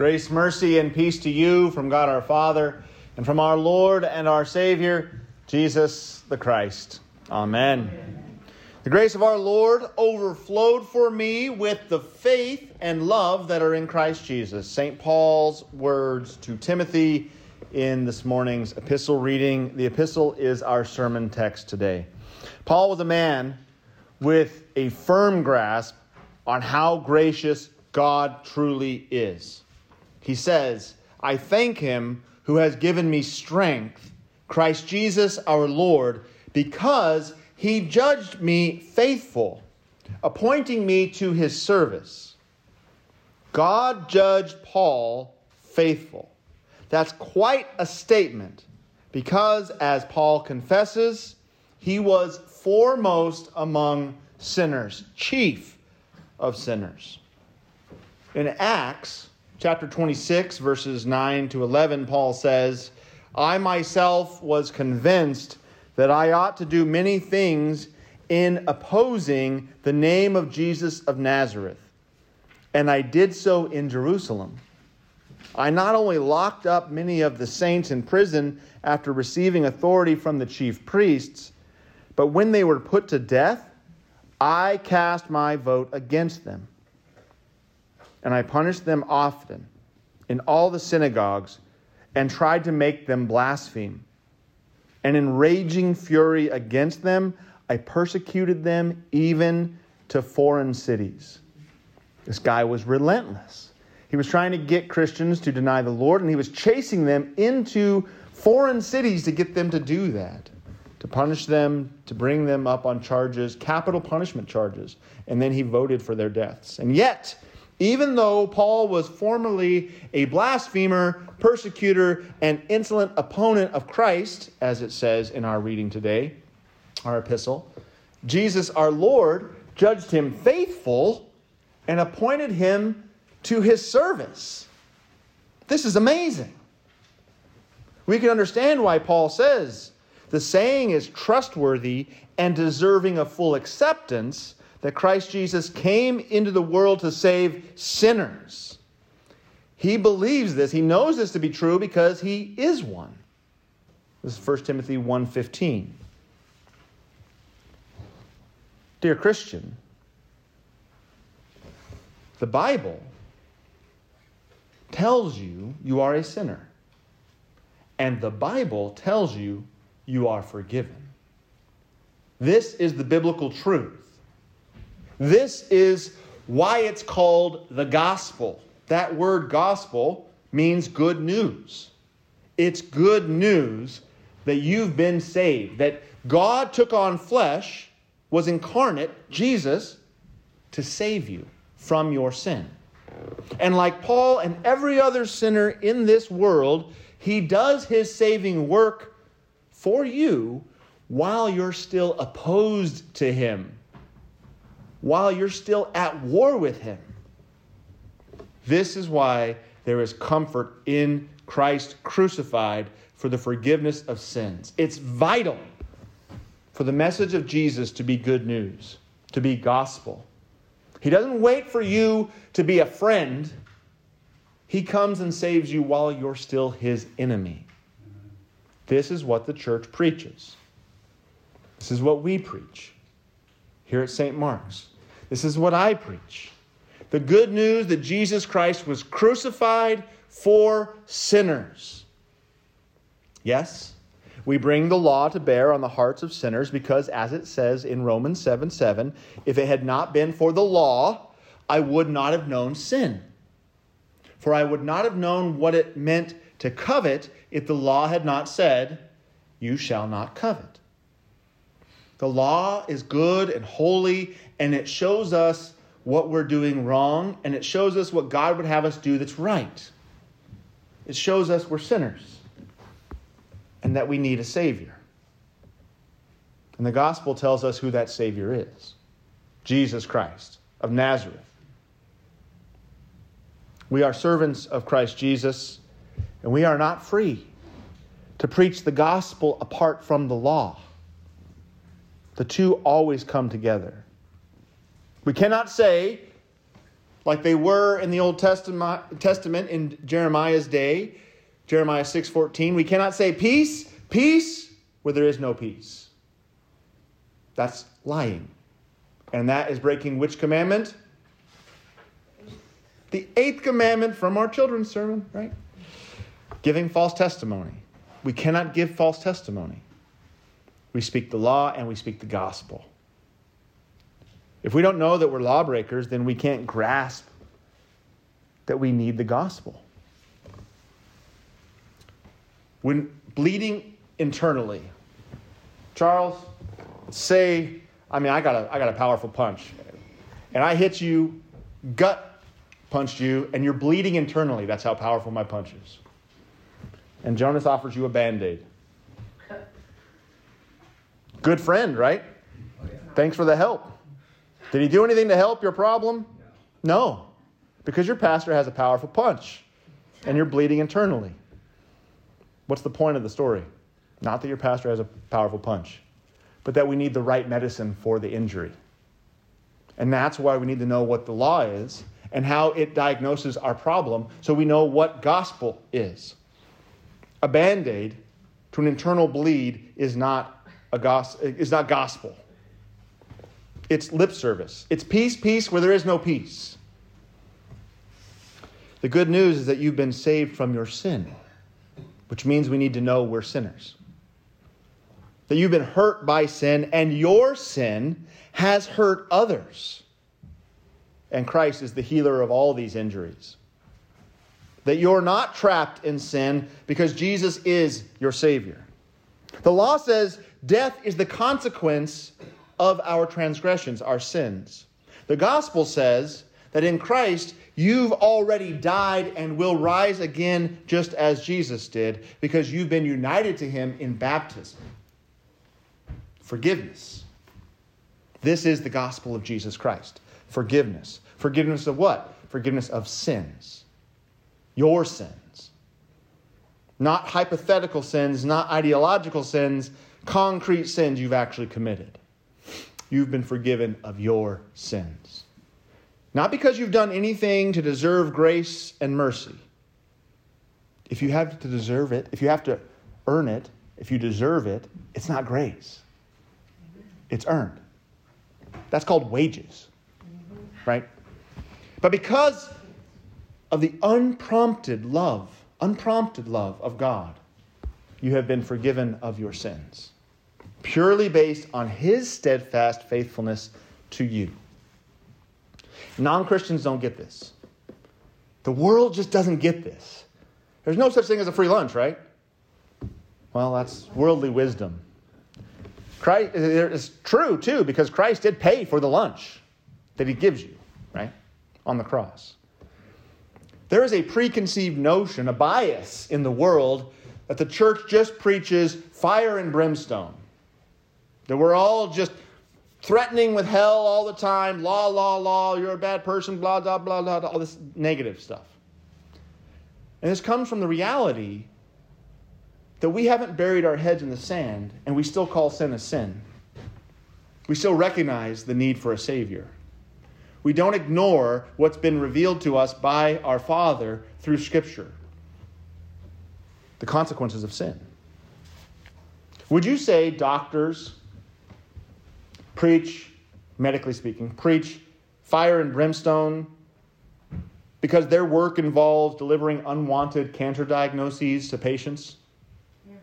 Grace, mercy, and peace to you from God our Father and from our Lord and our Savior, Jesus the Christ. Amen. The grace of our Lord overflowed for me with the faith and love that are in Christ Jesus. St. Paul's words to Timothy in this morning's epistle reading. The epistle is our sermon text today. Paul was a man with a firm grasp on how gracious God truly is. He says, I thank him who has given me strength, Christ Jesus our Lord, because he judged me faithful, appointing me to his service. God judged Paul faithful. That's quite a statement because, as Paul confesses, he was foremost among sinners, chief of sinners. In Acts, chapter 26, verses 9 to 11, Paul says, I myself was convinced that I ought to do many things in opposing the name of Jesus of Nazareth. And I did so in Jerusalem. I not only locked up many of the saints in prison after receiving authority from the chief priests, but when they were put to death, I cast my vote against them and I punished them often in all the synagogues and tried to make them blaspheme. And in raging fury against them, I persecuted them even to foreign cities. This guy was relentless. He was trying to get Christians to deny the Lord, and he was chasing them into foreign cities to get them to do that, to punish them, to bring them up on charges, capital punishment charges. And then he voted for their deaths. And yet, even though Paul was formerly a blasphemer, persecutor, and insolent opponent of Christ, as it says in our reading today, our epistle, Jesus our Lord judged him faithful and appointed him to his service. This is amazing. We can understand why Paul says the saying is trustworthy and deserving of full acceptance that Christ Jesus came into the world to save sinners. He believes this. He knows this to be true because he is one. This is 1 Timothy 1:15. Dear Christian, the Bible tells you you are a sinner. And the Bible tells you you are forgiven. This is the biblical truth. This is why it's called the gospel. That word gospel means good news. It's good news that you've been saved, that God took on flesh, was incarnate, Jesus, to save you from your sin. And like Paul and every other sinner in this world, he does his saving work for you while you're still opposed to him while you're still at war with Him. This is why there is comfort in Christ crucified for the forgiveness of sins. It's vital for the message of Jesus to be good news, to be gospel. He doesn't wait for you to be a friend. He comes and saves you while you're still his enemy. This is what the church preaches. This is what we preach here at St. Mark's. This is what I preach. The good news that Jesus Christ was crucified for sinners. Yes, we bring the law to bear on the hearts of sinners because, as it says in Romans 7 7, if it had not been for the law, I would not have known sin. For I would not have known what it meant to covet if the law had not said, You shall not covet. The law is good and holy, and it shows us what we're doing wrong, and it shows us what God would have us do that's right. It shows us we're sinners and that we need a Savior. And the gospel tells us who that Savior is Jesus Christ of Nazareth. We are servants of Christ Jesus, and we are not free to preach the gospel apart from the law. The two always come together. We cannot say, like they were in the Old Testament, Testament in Jeremiah's day, Jeremiah 6:14. We cannot say peace, peace where there is no peace. That's lying. And that is breaking which commandment? The eighth commandment from our children's sermon, right? Giving false testimony. We cannot give false testimony. We speak the law and we speak the gospel. If we don't know that we're lawbreakers, then we can't grasp that we need the gospel. When bleeding internally, Charles, say, I mean, I got a, I got a powerful punch, and I hit you, gut punched you, and you're bleeding internally. That's how powerful my punch is. And Jonas offers you a band aid. Good friend, right? Thanks for the help. Did he do anything to help your problem? No, because your pastor has a powerful punch and you're bleeding internally. What's the point of the story? Not that your pastor has a powerful punch, but that we need the right medicine for the injury. And that's why we need to know what the law is and how it diagnoses our problem so we know what gospel is. A band aid to an internal bleed is not, a is not gospel. It's lip service. It's peace, peace where there is no peace. The good news is that you've been saved from your sin, which means we need to know we're sinners. That you've been hurt by sin, and your sin has hurt others. And Christ is the healer of all these injuries. That you're not trapped in sin because Jesus is your Savior. The law says death is the consequence of our transgressions, our sins. The gospel says that in Christ, you've already died and will rise again just as Jesus did because you've been united to him in baptism. Forgiveness. This is the gospel of Jesus Christ. Forgiveness. Forgiveness of what? Forgiveness of sins. Your sins. Not hypothetical sins, not ideological sins, concrete sins you've actually committed you've been forgiven of your sins. Not because you've done anything to deserve grace and mercy. If you have to deserve it, if you have to earn it, if you deserve it, it's not grace. It's earned. That's called wages, right? But because of the unprompted love, unprompted love of God, you have been forgiven of your sins purely based on his steadfast faithfulness to you. Non Christians don't get this. The world just doesn't get this. There's no such thing as a free lunch, right? Well, that's worldly wisdom. Christ, it's true, too, because Christ did pay for the lunch that he gives you, right? On the cross. There is a preconceived notion, a bias in the world that the church just preaches fire and brimstone. That we're all just threatening with hell all the time, law, law, law, you're a bad person, blah, blah, blah, blah, all this negative stuff. And this comes from the reality that we haven't buried our heads in the sand and we still call sin a sin. We still recognize the need for a Savior. We don't ignore what's been revealed to us by our Father through Scripture the consequences of sin. Would you say doctors, preach, medically speaking, preach fire and brimstone because their work involves delivering unwanted cancer diagnoses to patients? Yeah.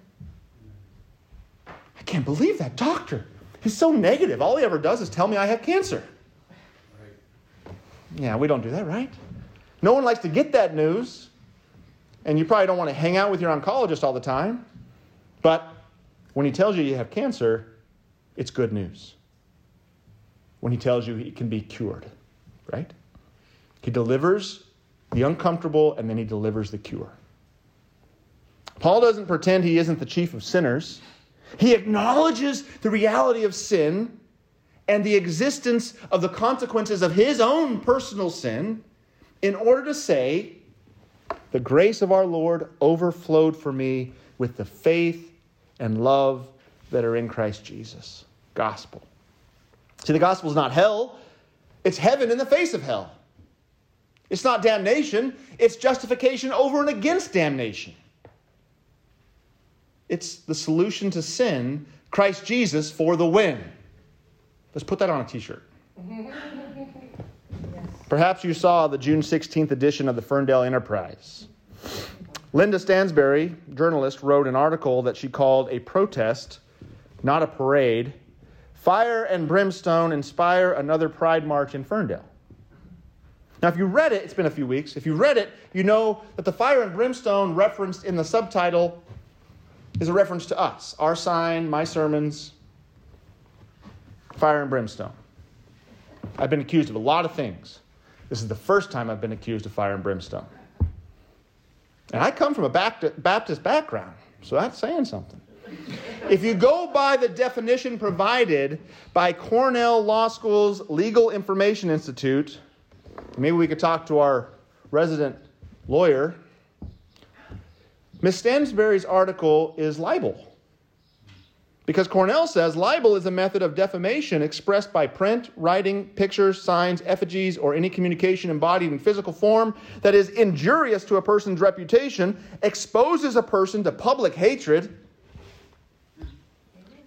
I can't believe that doctor. He's so negative. All he ever does is tell me I have cancer. Yeah, we don't do that, right? No one likes to get that news. And you probably don't want to hang out with your oncologist all the time. But when he tells you you have cancer, it's good news when he tells you he can be cured, right? He delivers the uncomfortable and then he delivers the cure. Paul doesn't pretend he isn't the chief of sinners. He acknowledges the reality of sin and the existence of the consequences of his own personal sin in order to say, The grace of our Lord overflowed for me with the faith and love that are in Christ Jesus. Gospel. See, the gospel is not hell, it's heaven in the face of hell. It's not damnation, it's justification over and against damnation. It's the solution to sin, Christ Jesus for the win. Let's put that on a t shirt. Perhaps you saw the June 16th edition of the Ferndale Enterprise. Linda Stansberry, journalist, wrote an article that she called A Protest, Not a Parade Fire and Brimstone Inspire Another Pride March in Ferndale. Now, if you read it, it's been a few weeks. If you read it, you know that the fire and brimstone referenced in the subtitle is a reference to us, our sign, my sermons, fire and brimstone. I've been accused of a lot of things. This is the first time I've been accused of fire and brimstone. And I come from a Baptist background, so that's saying something. If you go by the definition provided by Cornell Law School's Legal Information Institute, maybe we could talk to our resident lawyer. Miss Stansberry's article is libel. Because Cornell says libel is a method of defamation expressed by print, writing, pictures, signs, effigies, or any communication embodied in physical form that is injurious to a person's reputation, exposes a person to public hatred,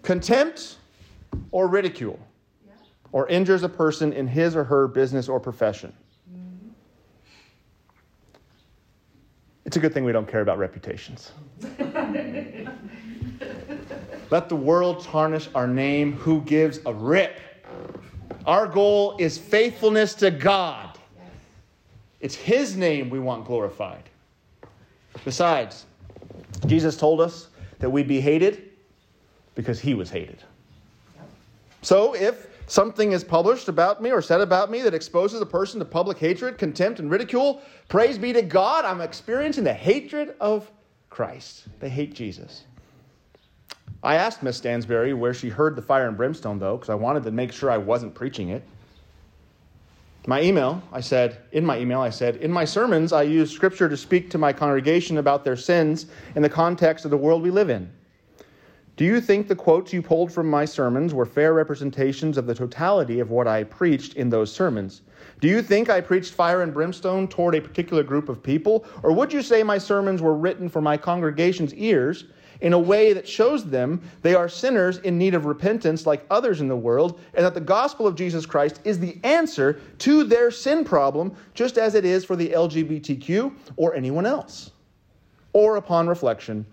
contempt, or ridicule, or injures a person in his or her business or profession. It's a good thing we don't care about reputations. Let the world tarnish our name. Who gives a rip? Our goal is faithfulness to God. It's His name we want glorified. Besides, Jesus told us that we'd be hated because He was hated. So if something is published about me or said about me that exposes a person to public hatred, contempt, and ridicule, praise be to God, I'm experiencing the hatred of Christ. They hate Jesus. I asked Miss Stansberry where she heard the fire and brimstone, though, because I wanted to make sure I wasn't preaching it. My email, I said, in my email, I said, in my sermons, I use scripture to speak to my congregation about their sins in the context of the world we live in. Do you think the quotes you pulled from my sermons were fair representations of the totality of what I preached in those sermons? Do you think I preached fire and brimstone toward a particular group of people? Or would you say my sermons were written for my congregation's ears in a way that shows them they are sinners in need of repentance like others in the world, and that the gospel of Jesus Christ is the answer to their sin problem, just as it is for the LGBTQ or anyone else. Or upon reflection,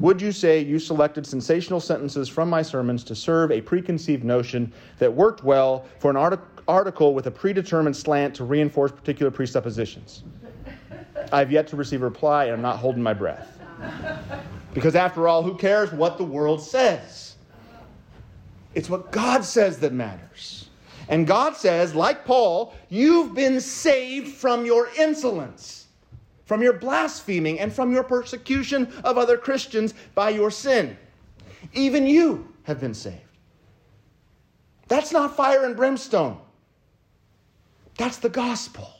would you say you selected sensational sentences from my sermons to serve a preconceived notion that worked well for an artic- article with a predetermined slant to reinforce particular presuppositions? I've yet to receive a reply, and I'm not holding my breath. Because after all, who cares what the world says? It's what God says that matters. And God says, like Paul, you've been saved from your insolence, from your blaspheming, and from your persecution of other Christians by your sin. Even you have been saved. That's not fire and brimstone. That's the gospel.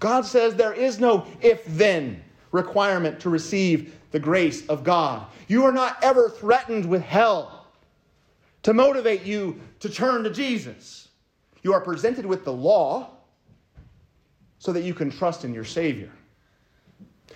God says there is no if then requirement to receive the grace of God. You are not ever threatened with hell to motivate you to turn to Jesus. You are presented with the law so that you can trust in your Savior.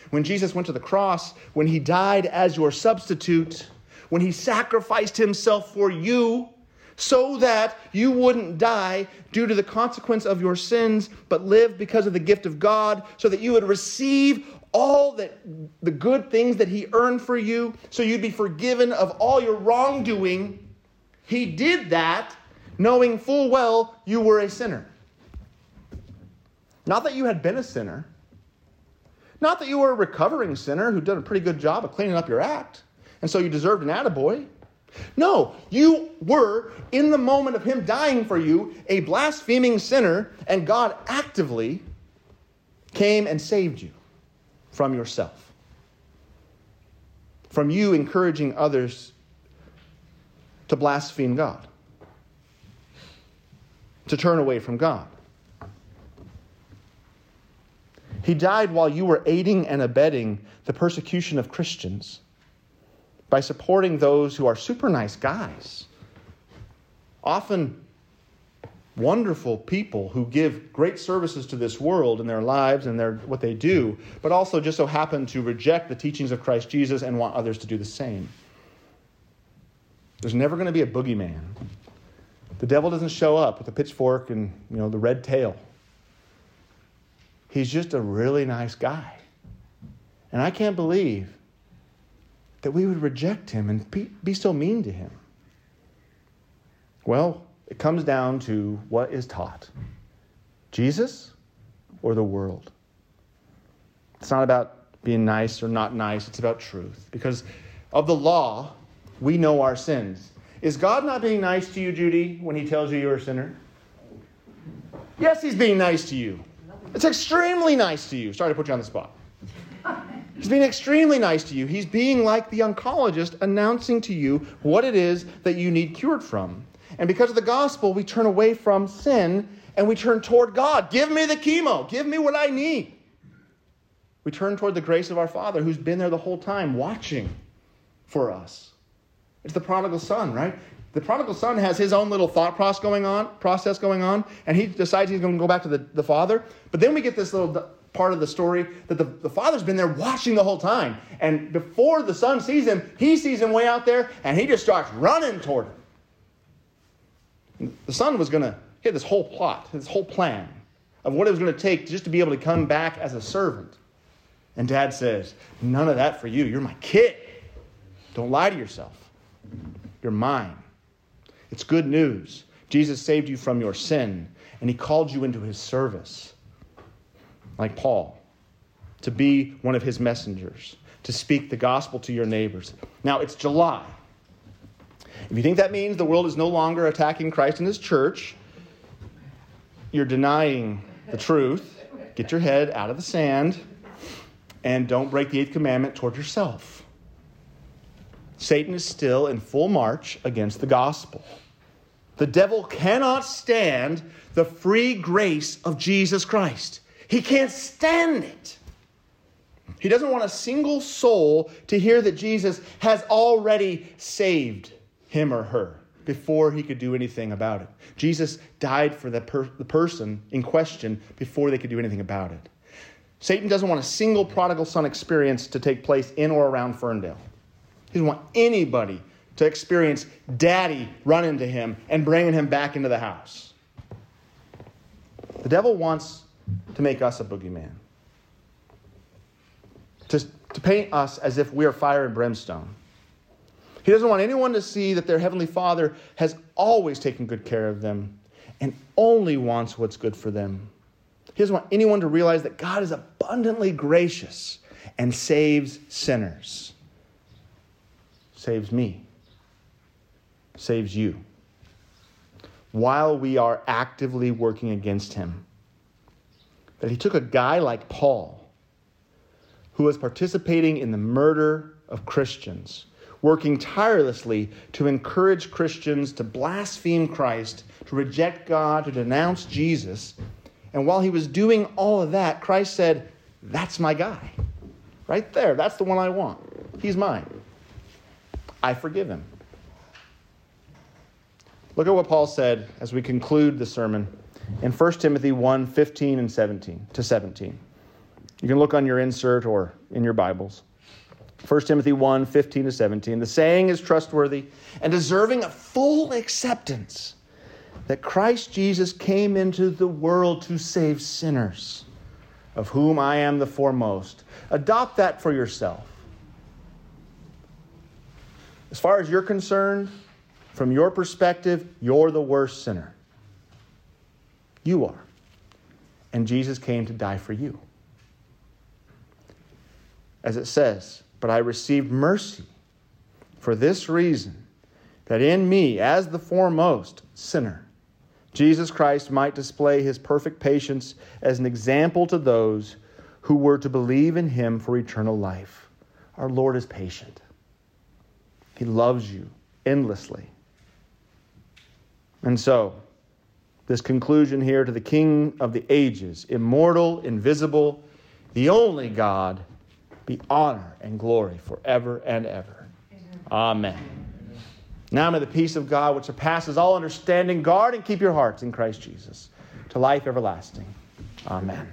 When Jesus went to the cross, when he died as your substitute, when he sacrificed himself for you, so that you wouldn't die due to the consequence of your sins, but live because of the gift of God, so that you would receive all that the good things that he earned for you so you'd be forgiven of all your wrongdoing. He did that knowing full well you were a sinner. Not that you had been a sinner. Not that you were a recovering sinner who'd done a pretty good job of cleaning up your act, and so you deserved an attaboy. No, you were, in the moment of him dying for you, a blaspheming sinner, and God actively came and saved you from yourself, from you encouraging others to blaspheme God, to turn away from God. He died while you were aiding and abetting the persecution of Christians by supporting those who are super nice guys, often wonderful people who give great services to this world in their lives and their, what they do, but also just so happen to reject the teachings of Christ Jesus and want others to do the same. There's never going to be a boogeyman. The devil doesn't show up with a pitchfork and you know the red tail. He's just a really nice guy. And I can't believe that we would reject him and be, so mean to him. Well, it comes down to what is taught Jesus or the world. It's not about being nice or not nice, it's about truth. Because of the law, we know our sins. Is God not being nice to you, Judy, when He tells you you're a sinner? Yes, He's being nice to you. It's extremely nice to you. Sorry to put you on the spot. He's being extremely nice to you. He's being like the oncologist, announcing to you what it is that you need cured from. And because of the gospel, we turn away from sin and we turn toward God. Give me the chemo. Give me what I need. We turn toward the grace of our Father who's been there the whole time watching for us. It's the prodigal son, right? The prodigal son has his own little thought process going on, process going on, and he decides he's going to go back to the, the father. But then we get this little part of the story that the, the father's been there watching the whole time. And before the son sees him, he sees him way out there, and he just starts running toward him. The son was going to hit this whole plot, this whole plan of what it was going to take just to be able to come back as a servant. And dad says, None of that for you. You're my kid. Don't lie to yourself. You're mine. It's good news. Jesus saved you from your sin, and he called you into his service, like Paul, to be one of his messengers, to speak the gospel to your neighbors. Now, it's July. If you think that means the world is no longer attacking Christ and his church, you're denying the truth. Get your head out of the sand and don't break the eighth commandment toward yourself. Satan is still in full march against the gospel. The devil cannot stand the free grace of Jesus Christ. He can't stand it. He doesn't want a single soul to hear that Jesus has already saved him or her before he could do anything about it. Jesus died for the, per- the person in question before they could do anything about it. Satan doesn't want a single prodigal son experience to take place in or around Ferndale. He doesn't want anybody to experience daddy running to him and bringing him back into the house. The devil wants to make us a boogeyman, to, to paint us as if we are fire and brimstone. He doesn't want anyone to see that their Heavenly Father has always taken good care of them and only wants what's good for them. He doesn't want anyone to realize that God is abundantly gracious and saves sinners. Saves me. Saves you. While we are actively working against Him. That He took a guy like Paul, who was participating in the murder of Christians working tirelessly to encourage Christians to blaspheme Christ, to reject God, to denounce Jesus. And while he was doing all of that, Christ said, That's my guy. Right there. That's the one I want. He's mine. I forgive him. Look at what Paul said as we conclude the sermon in 1 Timothy 1 15 and 17 to 17. You can look on your insert or in your Bibles. 1 Timothy 1 15 to 17. The saying is trustworthy and deserving of full acceptance that Christ Jesus came into the world to save sinners, of whom I am the foremost. Adopt that for yourself. As far as you're concerned, from your perspective, you're the worst sinner. You are. And Jesus came to die for you. As it says, but I received mercy for this reason that in me, as the foremost sinner, Jesus Christ might display his perfect patience as an example to those who were to believe in him for eternal life. Our Lord is patient, he loves you endlessly. And so, this conclusion here to the King of the ages, immortal, invisible, the only God be honor and glory forever and ever. Amen. Now may the peace of God, which surpasses all understanding, guard and keep your hearts in Christ Jesus to life everlasting. Amen.